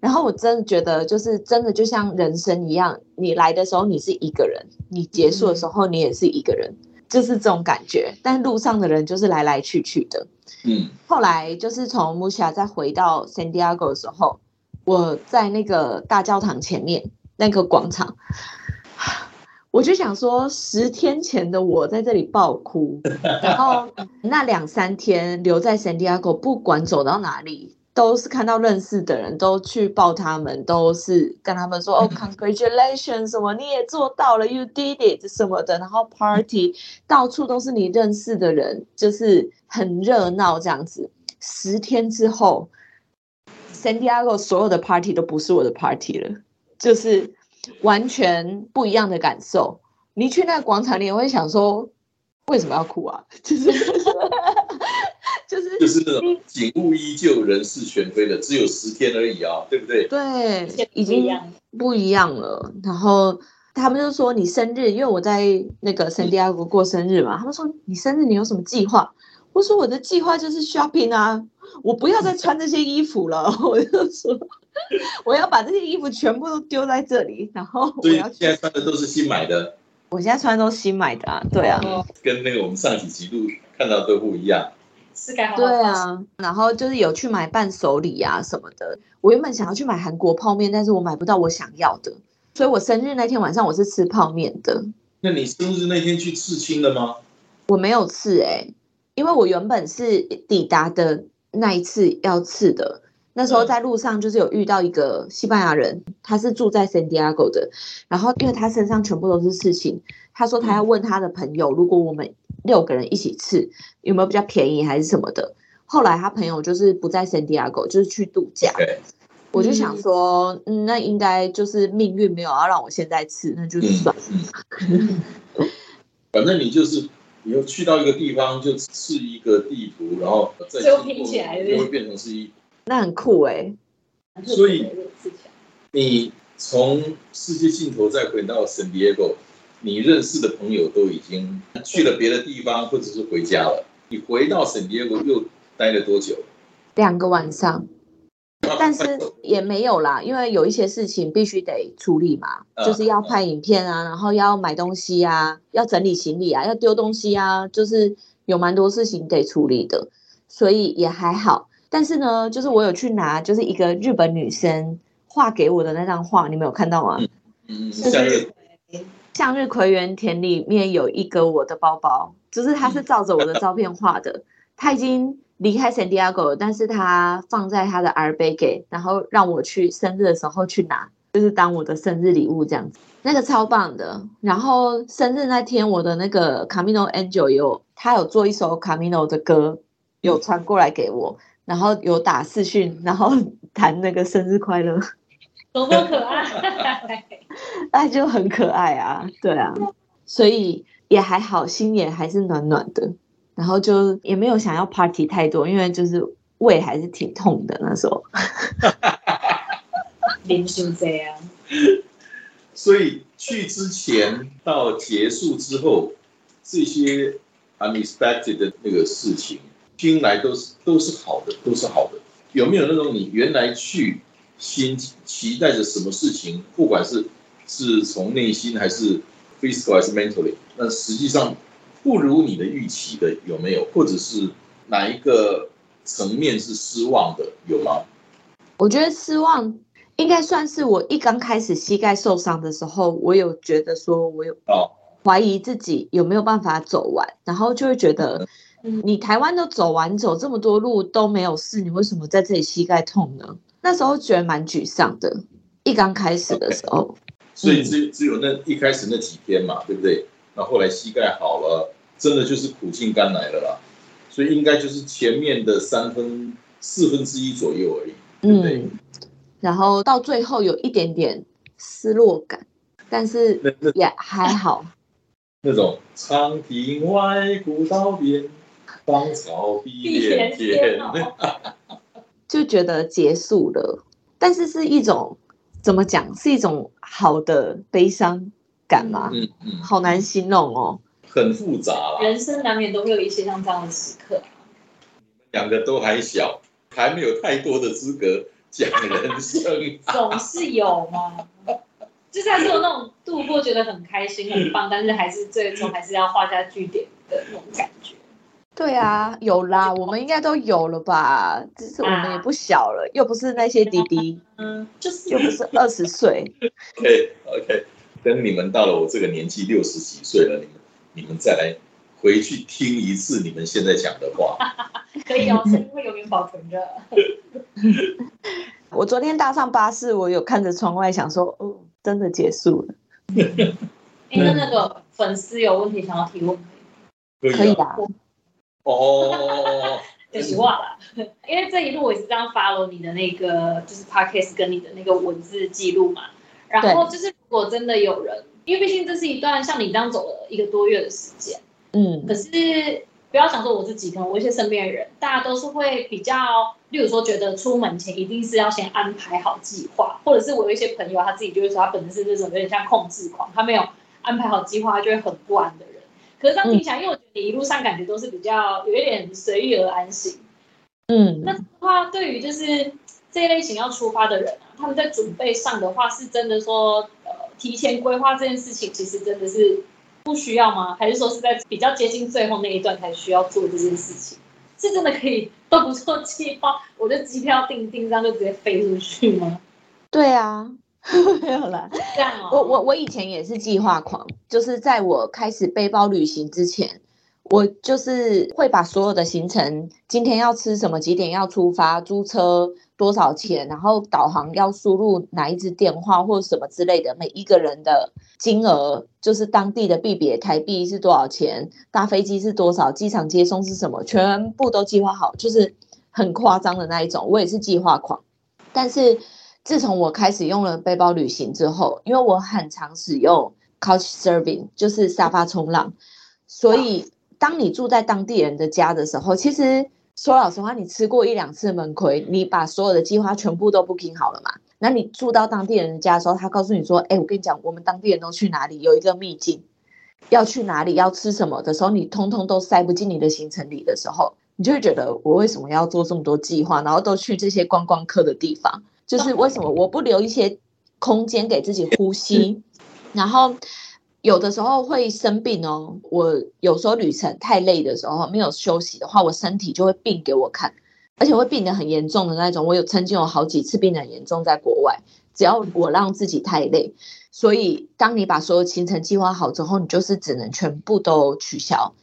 然后我真的觉得，就是真的就像人生一样，你来的时候你是一个人，你结束的时候你也是一个人，就是这种感觉。但路上的人就是来来去去的。嗯，后来就是从穆夏再回到 San Diego 的时候，我在那个大教堂前面那个广场，我就想说，十天前的我在这里爆哭，然后那两三天留在 San Diego，不管走到哪里，都是看到认识的人都去抱他们，都是跟他们说哦，Congratulations，什么你也做到了，You did it 什么的，然后 Party 到处都是你认识的人，就是很热闹这样子。十天之后，San Diego 所有的 Party 都不是我的 Party 了，就是完全不一样的感受。你去那个广场，你也会想说，为什么要哭啊？就是 就是就是那种景物依旧，人事全非的，只有十天而已啊，对不对？对，已经不一样了。然后他们就说你生日，因为我在那个圣地亚哥过生日嘛，他们说你生日你有什么计划？我说我的计划就是 shopping 啊，我不要再穿这些衣服了。我就说 我要把这些衣服全部都丢在这里，然后我所以要现在穿的都是新买的，我现在穿的都新买的啊，对啊。哦跟那个我们上几集录看到都不一样。是该好好对，啊，然后就是有去买伴手礼啊什么的。我原本想要去买韩国泡面，但是我买不到我想要的，所以我生日那天晚上我是吃泡面的。那你生日那天去刺青了吗？我没有刺哎、因为我原本是抵达的那一次要刺的。那时候嗯在路上就是有遇到一个西班牙人，他是住在 San Diego 的，然后因为他身上全部都是刺青，他说他要问他的朋友，如果我们六个人一起刺，有没有比较便宜还是什么的。后来他朋友就是不在 San Diego，就是去度假。对，我就想说，嗯，那应该就是命运没有要让我现在吃，那就是算了。嗯，反正你就是你又去到一个地方就是一个地图，然后再拼起来就会变成是一。那很酷哎、所以你从世界尽头再回到 San Diego，你认识的朋友都已经去了别的地方，或者是回家了。你回到 San Diego 又待了多久？两个晚上。但是也没有啦，因为有一些事情必须得处理嘛，嗯就是要拍影片啊，然后要买东西啊，要整理行李啊，要丢东西啊，就是有蛮多事情得处理的，所以也还好。但是呢，就是我有去拿，就是一个日本女生画给我的那张画，你们有看到吗？嗯，就是像是向日葵园田里面有一个我的包包，就是它是照着我的照片画的。他已经离开 San Diego 了，但是他放在他的 R 杯给，然后让我去生日的时候去拿，就是当我的生日礼物这样子。那个超棒的。然后生日那天，我的那个 Camino Angel 有他有做一首 Camino 的歌，有传过来给我，然后有打视讯，然后谈那个生日快乐，多么可爱！那就很可爱啊，对啊，所以也还好，心也还是暖暖的，然后就也没有想要 party 太多，因为就是胃还是挺痛的那时候。连续这样，所以去之前到结束之后，这些 unexpected 的那个事情，听来都是都是好的，都是好的。有没有那种你原来去心期待着什么事情，不管是是从内心还是 physical 还是 mentally，那实际上不如你的预期的有没有？或者是哪一个层面是失望的有吗？我觉得失望应该算是我一刚开始膝盖受伤的时候，我有觉得说我有哦怀疑自己有没有办法走完，然后就会觉得嗯你台湾都走完，走这么多路都没有事，你为什么在这里膝盖痛呢？那时候觉得蛮沮丧的，一刚开始的时候。所以只只有那一开始那几天嘛，对不对？那后来膝盖好了，真的就是苦尽甘来了啦。所以应该就是前面的三分四分之一左右而已，对不对？嗯，然后到最后有一点点失落感，但是也还好。那种长亭外古道边，芳草碧碧连连天就就觉得结束了，但是是一种怎么讲，是一种好的悲伤感吗？嗯嗯，好难形容哦。很复杂啦。人生难免都会有一些像这样的时刻。两个都还小，还没有太多的资格讲人生。总是有嘛，就是还是有那种度过觉得很开心、很棒，但是还是最终还是要画下句点的那种感觉。对啊，有啦，我们应该都有了吧？只是我们也不小了，又不是那些弟弟，嗯，就是又不是二十岁。OK OK，等你们到了我这个年纪，六十几岁了，你们你们再来回去听一次你们现在讲的话。可以哦，声音会永远保存着。我昨天搭上巴士，我有看着窗外，想说，哦，真的结束了，哎，那那个粉丝有问题想要提问，可以啊。哦，就是话啦。因为这一路我也是这样 follow 你的那个就是 podcast 跟你的那个文字记录嘛。然后就是如果真的有人，因为毕竟这是一段像你这样走了一个多月的时间，嗯可是不要想说我自己，可能我一些身边的人，大家都是会比较，例如说觉得出门前一定是要先安排好计划，或者是我有一些朋友他自己就会说他本身是那种有点像控制狂，他没有安排好计划，他就会很不安的人。可是这样听起来，因为我觉得你一路上感觉都是比较有一点随遇而安型。嗯那的话，对于就是这一类型要出发的人啊，他们在准备上的话，是真的说，呃，提前规划这件事情，其实真的是不需要吗？还是说是在比较接近最后那一段才需要做这件事情？是真的可以都不做计划，我的机票订订上就直接飞出去吗？对啊，没有啦。这样哦，我我我以前也是计划狂，就是在我开始背包旅行之前，我就是会把所有的行程，今天要吃什么，几点要出发，租车多少钱，然后导航要输入哪一支电话或什么之类的，每一个人的金额，就是当地的币别台币是多少钱，搭飞机是多少，机场接送是什么，全部都计划好，就是很夸张的那一种。我也是计划狂，但是自从我开始用了背包旅行之后，因为我很常使用 Couch Surfing，就是沙发冲浪，所以当你住在当地人的家的时候，其实说老实话，你吃过一两次闷亏，你把所有的计划全部都 booking 好了嘛？那你住到当地人的家的时候，他告诉你说：“哎，我跟你讲，我们当地人都去哪里，有一个秘境，要去哪里，要吃什么的时候，你通通都塞不进你的行程里的时候，你就会觉得我为什么要做这么多计划，然后都去这些观光客的地方？就是为什么我不留一些空间给自己呼吸？然后有的时候会生病哦，我有时候旅程太累的时候，没有休息的话，我身体就会病给我看，而且会病得很严重的那种。我有曾经有好几次病得很严重，在国外，只要我让自己太累，所以当你把所有行程计划好之后，你就是只能全部都取消。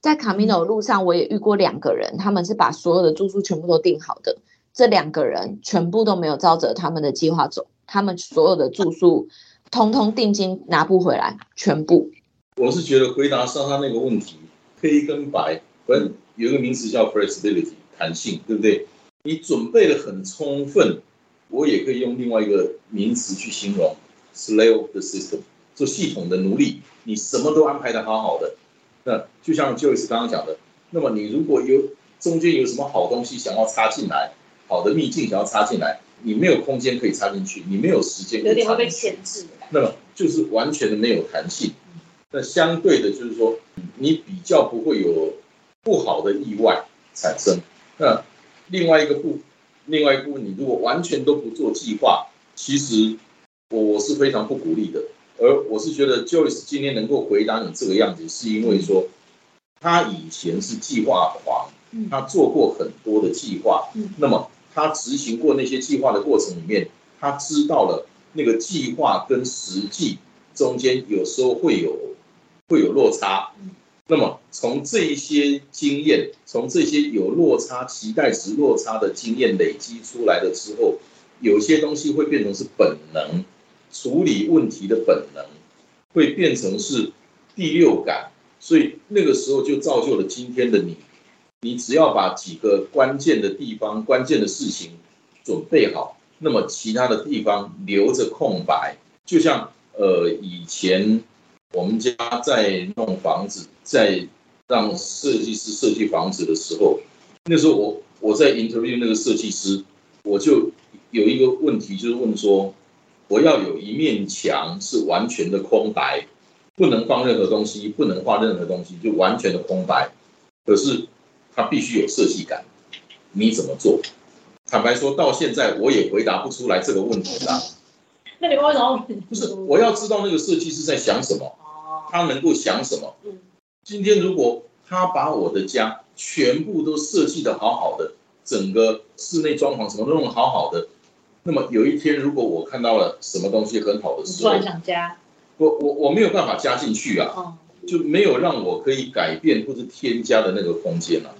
在卡米诺路上，我也遇过两个人，他们是把所有的住宿全部都订好的，这两个人全部都没有照着他们的计划走，他们所有的住宿通通定金拿不回来，全部。我是觉得回答上他那个问题，黑跟白，反正有一个名词叫 flexibility，弹性，对不对？你准备的很充分，我也可以用另外一个名词去形容 slave the system，做系统的奴隶，你什么都安排的好好的。那就像 Joyce 刚刚讲的，那么你如果有中间有什么好东西想要插进来，好的秘境想要插进来，你没有空间可以插进去，你没有时间可有点会被以插进去。牵制的。那么就是完全的没有弹性。那相对的，就是说你比较不会有不好的意外产生。那另外一个部，另外一个部分，你如果完全都不做计划，其实我我是非常不鼓励的。而我是觉得 Joyce 今天能够回答你这个样子，是因为说他以前是计划狂嗯，他做过很多的计划嗯，那么他执行过那些计划的过程里面，他知道了那个计划跟实际中间有时候会有会有落差。那么从这一些经验，从这些有落差、期待值落差的经验累积出来了之后，有些东西会变成是本能，处理问题的本能，会变成是第六感，所以那个时候就造就了今天的你。你只要把几个关键的地方、关键的事情准备好，那么其他的地方留着空白。就像呃以前我们家在弄房子，在让设计师设计房子的时候，那时候我我在 interview 那个设计师，我就有一个问题，就是问说，我要有一面墙是完全的空白，不能放任何东西，不能画任何东西，就完全的空白。可是它必须有设计感，你怎么做？坦白说，到现在我也回答不出来这个问题啦。那你为什么？不是，我要知道那个设计师在想什么，哦，他能够想什么。嗯，今天如果他把我的家全部都设计的好好的，整个室内装潢什么都弄好好的，那么有一天如果我看到了什么东西很好的时候突然，想加，我我我没有办法加进去啊，哦，就没有让我可以改变或者添加的那个空间啊。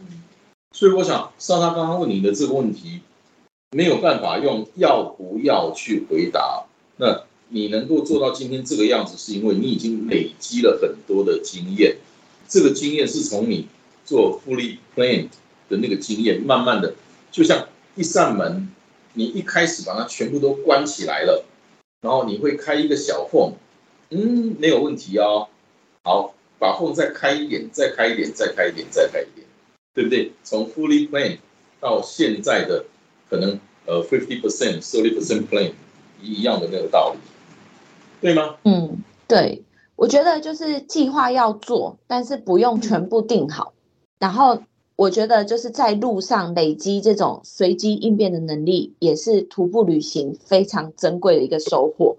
所以我想，莎莎刚刚问你的这个问题，没有办法用要不要去回答。那你能够做到今天这个样子，是因为你已经累积了很多的经验。这个经验是从你做 fully planned 的那个经验，慢慢的，就像一扇门，你一开始把它全部都关起来了，然后你会开一个小缝，嗯，没有问题哦。好，把缝再开一点，再开一点，再开一点，再开一点。对不对？从 fully plan 到现在的可能呃 fifty percent、thirty percent plan 一样的那个道理，对吗？嗯，对，我觉得就是计划要做，但是不用全部定好。然后我觉得就是在路上累积这种随机应变的能力，也是徒步旅行非常珍贵的一个收获。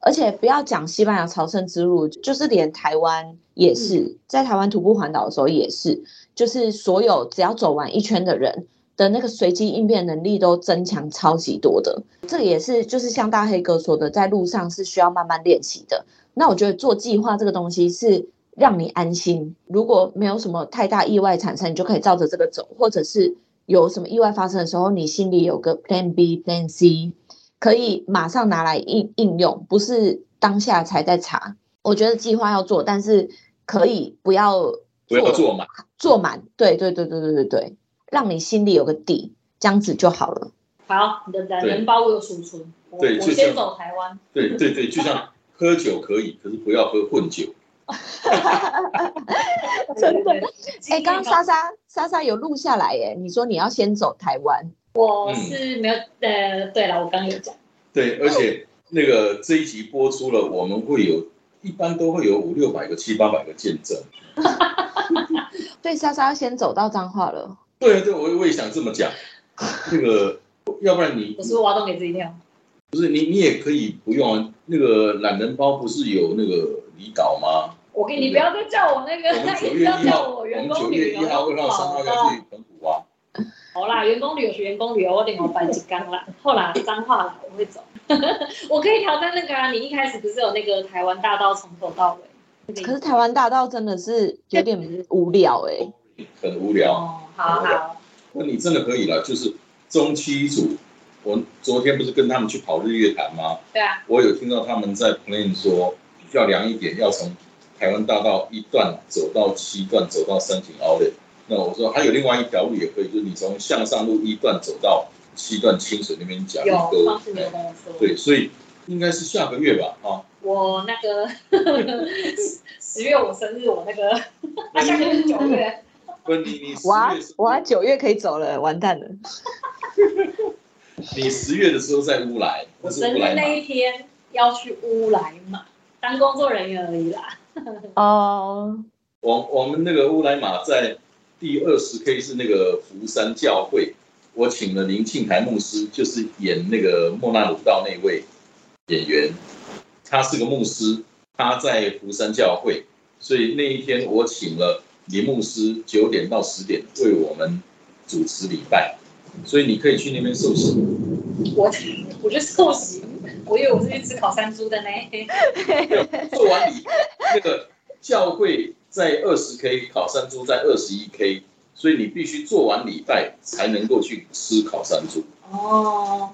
而且不要讲西班牙朝圣之路，就是连台湾也是，在台湾徒步环岛的时候也是，就是所有只要走完一圈的人的那个随机应变能力都增强超级多的。这也是就是像大黑哥说的，在路上是需要慢慢练习的。那我觉得做计划这个东西是让你安心，如果没有什么太大意外产生，你就可以照着这个走，或者是有什么意外发生的时候，你心里有个 Plan B、Plan C。可以马上拿来应应用，不是当下才在查。我觉得计划要做，但是可以不要不要做满，做满。对对对对对对对，让你心里有个底，这样子就好了。好，你的懒人包我有储存，我对我先走台湾。对对对，就像喝酒可以，可是不要喝混酒。真的对。哎，刚刚莎莎莎莎有录下来耶，你说你要先走台湾，我是没有，呃，对了，我刚刚有讲，对，而且那个这一集播出了，我们会有一般都会有五六百个、七八百个见证。所以莎莎先走到彰化了。对对，我我也想这么讲。那个，要不然你我是不是挖洞给自己跳？不是你你也可以不用啊。那个懒人包不是有那个离岛吗？我给你不要再叫我那个，我们九一直 要月一号，叫我我员工旅们九月一，号、二号、三号要去澎湖啊。好啦，员工旅游是员工旅游，我顶我办几缸啦。后来脏话啦，我会走。我可以挑战那个啊，你一开始不是有那个台湾大道从头到尾？可是台湾大道真的是有点无聊哎。很无聊。哦，好好，那你真的可以了，就是中期组。我昨天不是跟他们去跑日月潭吗？对啊，我有听到他们在 plan 说，比较凉一点，要从台湾大道一段走到七段，走到三井奥莱。那我说还有另外一条路也可以，就是你从向上路一段走到七段清水那边讲有都上次你有跟我说，对，所以应该是下个月吧，啊，我那个十月我生日，我那个啊，下个月是九月，不，你你十哇九月可以走了，完蛋了。你十月的时候在乌来，我？生日那一天要去乌来嘛，当工作人员而已啦。哦，我我们那个乌来马在第二十 K 是那个福山教会，我请了林庆台牧师，就是演那个莫纳鲁道那位演员，他是个牧师，他在福山教会，所以那一天我请了林牧师九点到十点为我们主持礼拜，所以你可以去那边受洗。我我就受洗，我以为我是去吃烤山猪的呢。做完礼，那个教会在二十 K，烤山猪在二十一 K，所以你必须做完礼拜才能够去吃烤山猪。哦，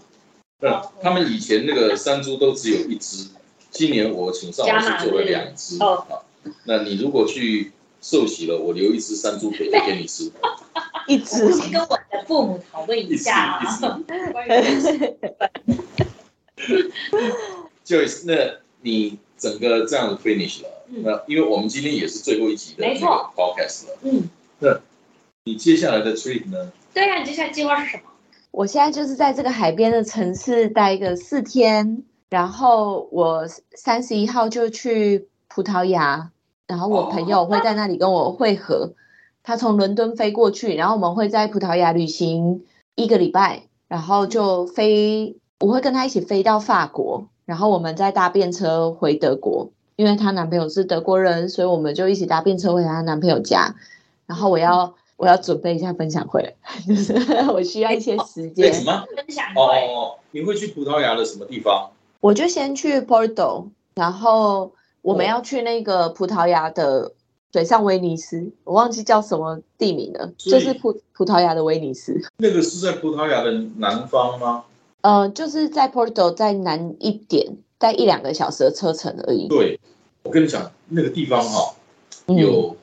那他们以前那个山猪都只有一只，今年我请邵老师做了两只。哦啊，那你如果去受洗了，我留一只山猪腿给你吃。一我跟我的父母讨论一下啊关于 就那你整个这样 finish 了，嗯。那因为我们今天也是最后一集的 podcast 了，嗯，那你接下来的 trip 呢？对啊，你接下来计划是什么？我现在就是在这个海边的城市待个四天，然后我三十一号就去葡萄牙，然后我朋友会在那里跟我会合，他从伦敦飞过去，然后我们会在葡萄牙旅行一个礼拜，然后就飞，我会跟他一起飞到法国，然后我们再搭便车回德国，因为她男朋友是德国人，所以我们就一起搭便车回她男朋友家，然后我要。我要准备一下分享会，就是 我需要一些时间。什么分享会？哦，你会去葡萄牙的什么地方？我就先去 Porto，然后我们要去那个葡萄牙的水上威尼斯，我忘记叫什么地名了，就是葡葡萄牙的威尼斯。那个是在葡萄牙的南方吗？呃，就是在 Porto 再南一点，在一两个小时的车程而已。对，我跟你讲，那个地方哈，有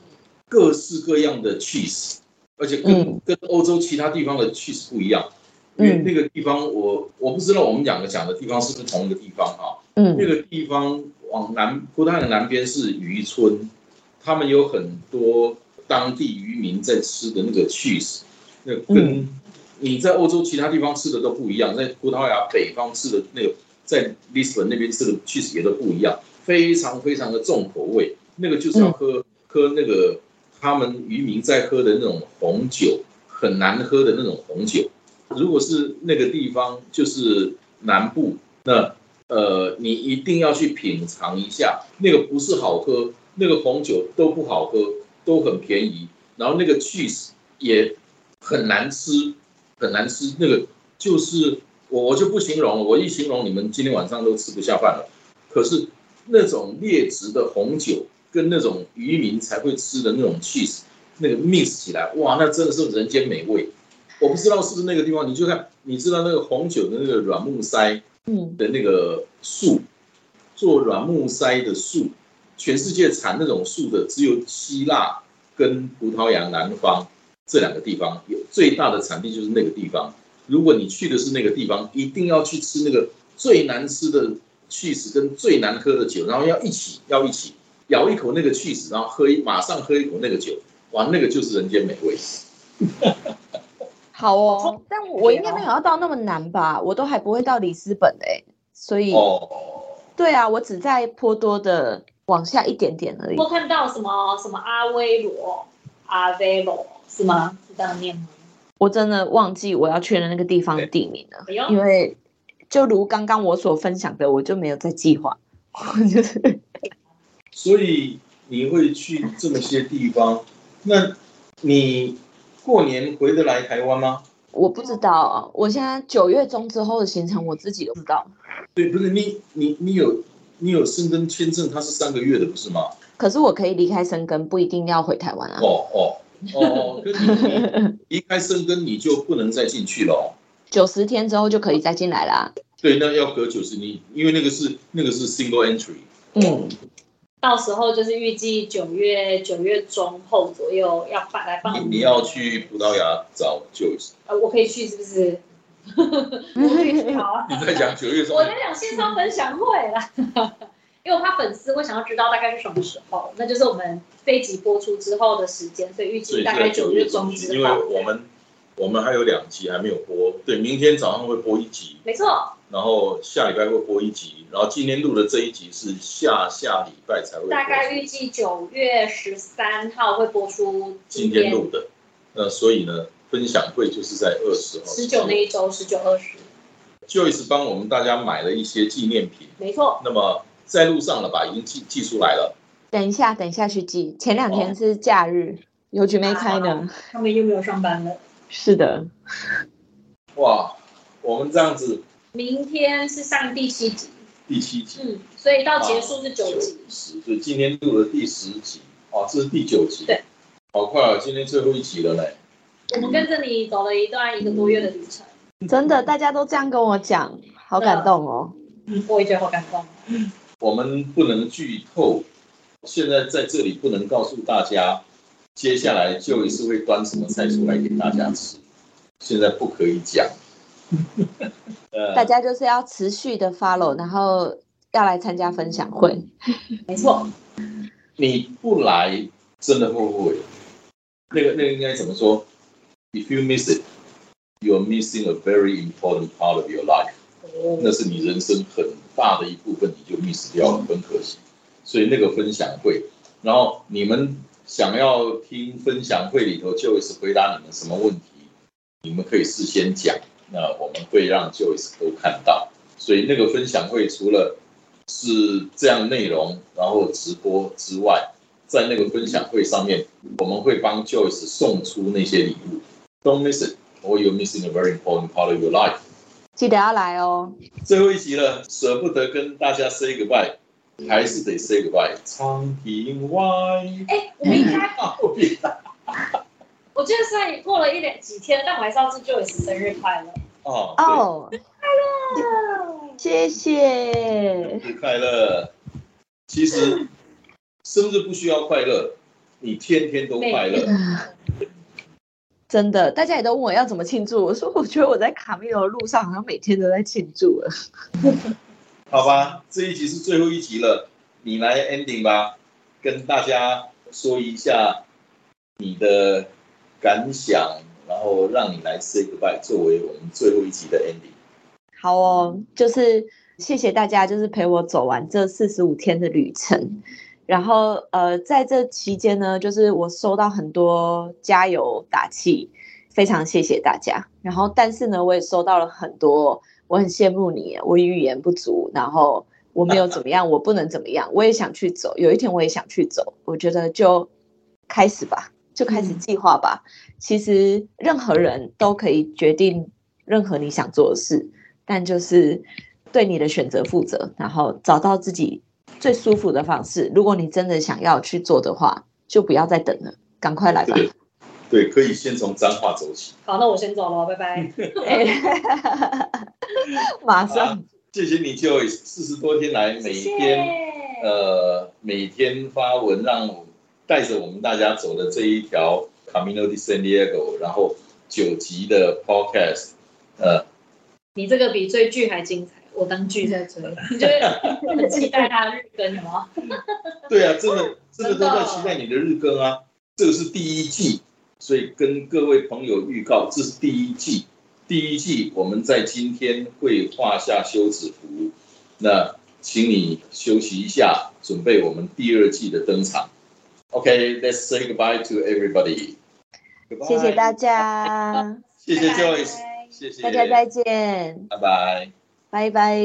各式各样的 cheese。而且跟跟欧洲其他地方的 cheese 不一样，因为那个地方我我不知道我们两个讲的地方是不是同一个地方啊？嗯，那个地方往南葡萄牙的南边是渔村，他们有很多当地渔民在吃的那个 cheese，那跟你在欧洲其他地方吃的都不一样，在葡萄牙北方吃的那个，在 Lisbon 那边吃的 cheese 也都不一样，非常非常的重口味，那个就是要喝喝那个。他们渔民在喝的那种红酒，很难喝的那种红酒。如果是那个地方，就是南部，那呃，你一定要去品尝一下。那个不是好喝，那个红酒都不好喝，都很便宜。然后那个 cheese 也很难吃，很难吃。那个就是我我就不形容，我一形容你们今天晚上都吃不下饭了。可是那种劣质的红酒。跟那种渔民才会吃的那种 cheese，那个 mix 起来，哇，那真的是人间美味。我不知道是不是那个地方，你就看，你知道那个红酒的那个软木塞，嗯，的那个树，做软木塞的树，全世界产那种树的只有希腊跟葡萄牙南方这两个地方有最大的产地，就是那个地方。如果你去的是那个地方，一定要去吃那个最难吃的 cheese 跟最难喝的酒，然后要一起，要一起。咬一口那个 cheese，然后喝一马上喝一口那个酒，哇，那个就是人间美味。好哦，但我应该没有要到那么难吧？我都还不会到里斯本哎，所以哦，对啊，我只在颇多的往下一点点而已。我看到什么什么阿威罗，阿威罗是吗？是这样念吗？我真的忘记我要去的那个地方的地名了，因为就如刚刚我所分享的，我就没有在计划，就是。所以你会去这么些地方？那你过年回得来台湾吗？我不知道，我现在九月中之后的行程我自己都不知道。对，不是你你你有你有申根签证，它是三个月的，不是吗？可是我可以离开申根，不一定要回台湾啊。哦哦哦，离开生根你就不能再进去了。九十天之后就可以再进来啦。对，那要隔九十你因为那个是那个是 single entry。嗯。到时候就是预计九月九月中后左右要办来办。你你要去葡萄牙找舅子？呃，我可以去是不是？好啊。你在讲九月中？我在讲线上分享会啦，因为我怕粉丝会想要知道大概是什么时候，那就是我们这集播出之后的时间，所以预计大概九月中之后。因为我们我们还有两集还没有播，对，明天早上会播一集。没错。然后下礼拜会播一集，然后今天录的这一集是下下礼拜才会。大概预计九月十三号会播出。今天录的，那所以呢，分享会就是在二十号。十九那一周，十九二十。Joyce 帮我们大家买了一些纪念品。没错。那么在路上了吧？已经寄寄出来了。等一下，等一下去寄。前两天是假日，邮局没开呢。他们又没有上班了。是的。哇，我们这样子。明天是上第七集，第七集，嗯，所以到结束是九集，十，所以今天录了第十集，哦，这是第九集，对，好快啊，今天最后一集了嘞。我们跟着你走了一段一个多月的旅程，真的，大家都这样跟我讲，好感动哦，嗯，我也觉得好感动。我们不能剧透，现在在这里不能告诉大家，接下来就一次会端什么菜出来给大家吃，现在不可以讲。大家就是要持续的 follow，然后要来参加分享会。没错，你不来真的会不会？那个那个应该怎么说？If you miss it，you're missing a very important part of your life。哦那是你人生很大的一部分，你就 miss 掉了，很可惜。所以那个分享会，然后你们想要听分享会里头 Joyce 回答你们什么问题，你们可以事先讲，那我们会让 Joyce 都看到。所以那个分享会除了是这样内容，然后直播之外，在那个分享会上面，我们会帮 Joyce 送出那些礼物。Don't miss it, or you're missing a very important part of your life. 记得要来哦。最后一集了，舍不得跟大家 say goodbye，还是得 say goodbye。苍亭外，哎，我们应该，啊，我别打我记得虽然过了一两几天，但我还是要祝 Joyce 生日快乐。哦，哦，哦谢谢对，。生日快乐。其实生日不需要快乐，你天天都快乐。真的，大家也都问我要怎么庆祝，我说 我觉得我在卡米罗的路上好像每天都在庆祝了。好吧，这一集是最后一集了，你来 ending 吧，跟大家说一下你的感想，然后让你来 say goodbye，作为我们最后一集的 ending。好哦，就是谢谢大家，就是陪我走完这四十五天的旅程。然后呃，在这期间呢，就是我收到很多加油打气，非常谢谢大家。然后但是呢，我也收到了很多，我很羡慕你，我语言不足，然后我没有怎么样，我不能怎么样，我也想去走，有一天我也想去走。我觉得就开始吧，就开始嗯计划吧。其实任何人都可以决定任何你想做的事。但就是对你的选择负责，然后找到自己最舒服的方式。如果你真的想要去做的话，就不要再等了，赶快来吧！对对，可以先从脏话走起。好，那我先走了，拜拜。哎 马好上，谢谢你，Joyce，四十多天来每谢天谢呃每天发文，让我带着我们大家走的这一条 Camino de San Diego，然后九集的 Podcast，呃，你这个比追剧还精彩，我当剧在追，你就会很期待他的日更，有吗？对啊，真的真的都在期待你的日更啊！这个是第一季，所以跟各位朋友预告，这是第一季。第一季我们在今天会画下休止符，那请你休息一下，准备我们第二季的登场。OK，let's、say goodbye to everybody。谢谢大，家，谢谢 Joyce，谢谢大家再见，拜拜。拜拜。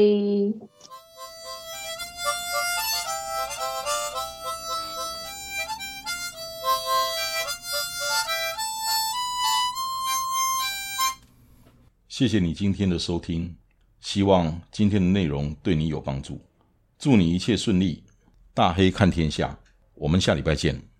谢谢你今天的收听，希望今天的内容对你有帮助。祝你一切顺利，大黑看天下。我们下礼拜见。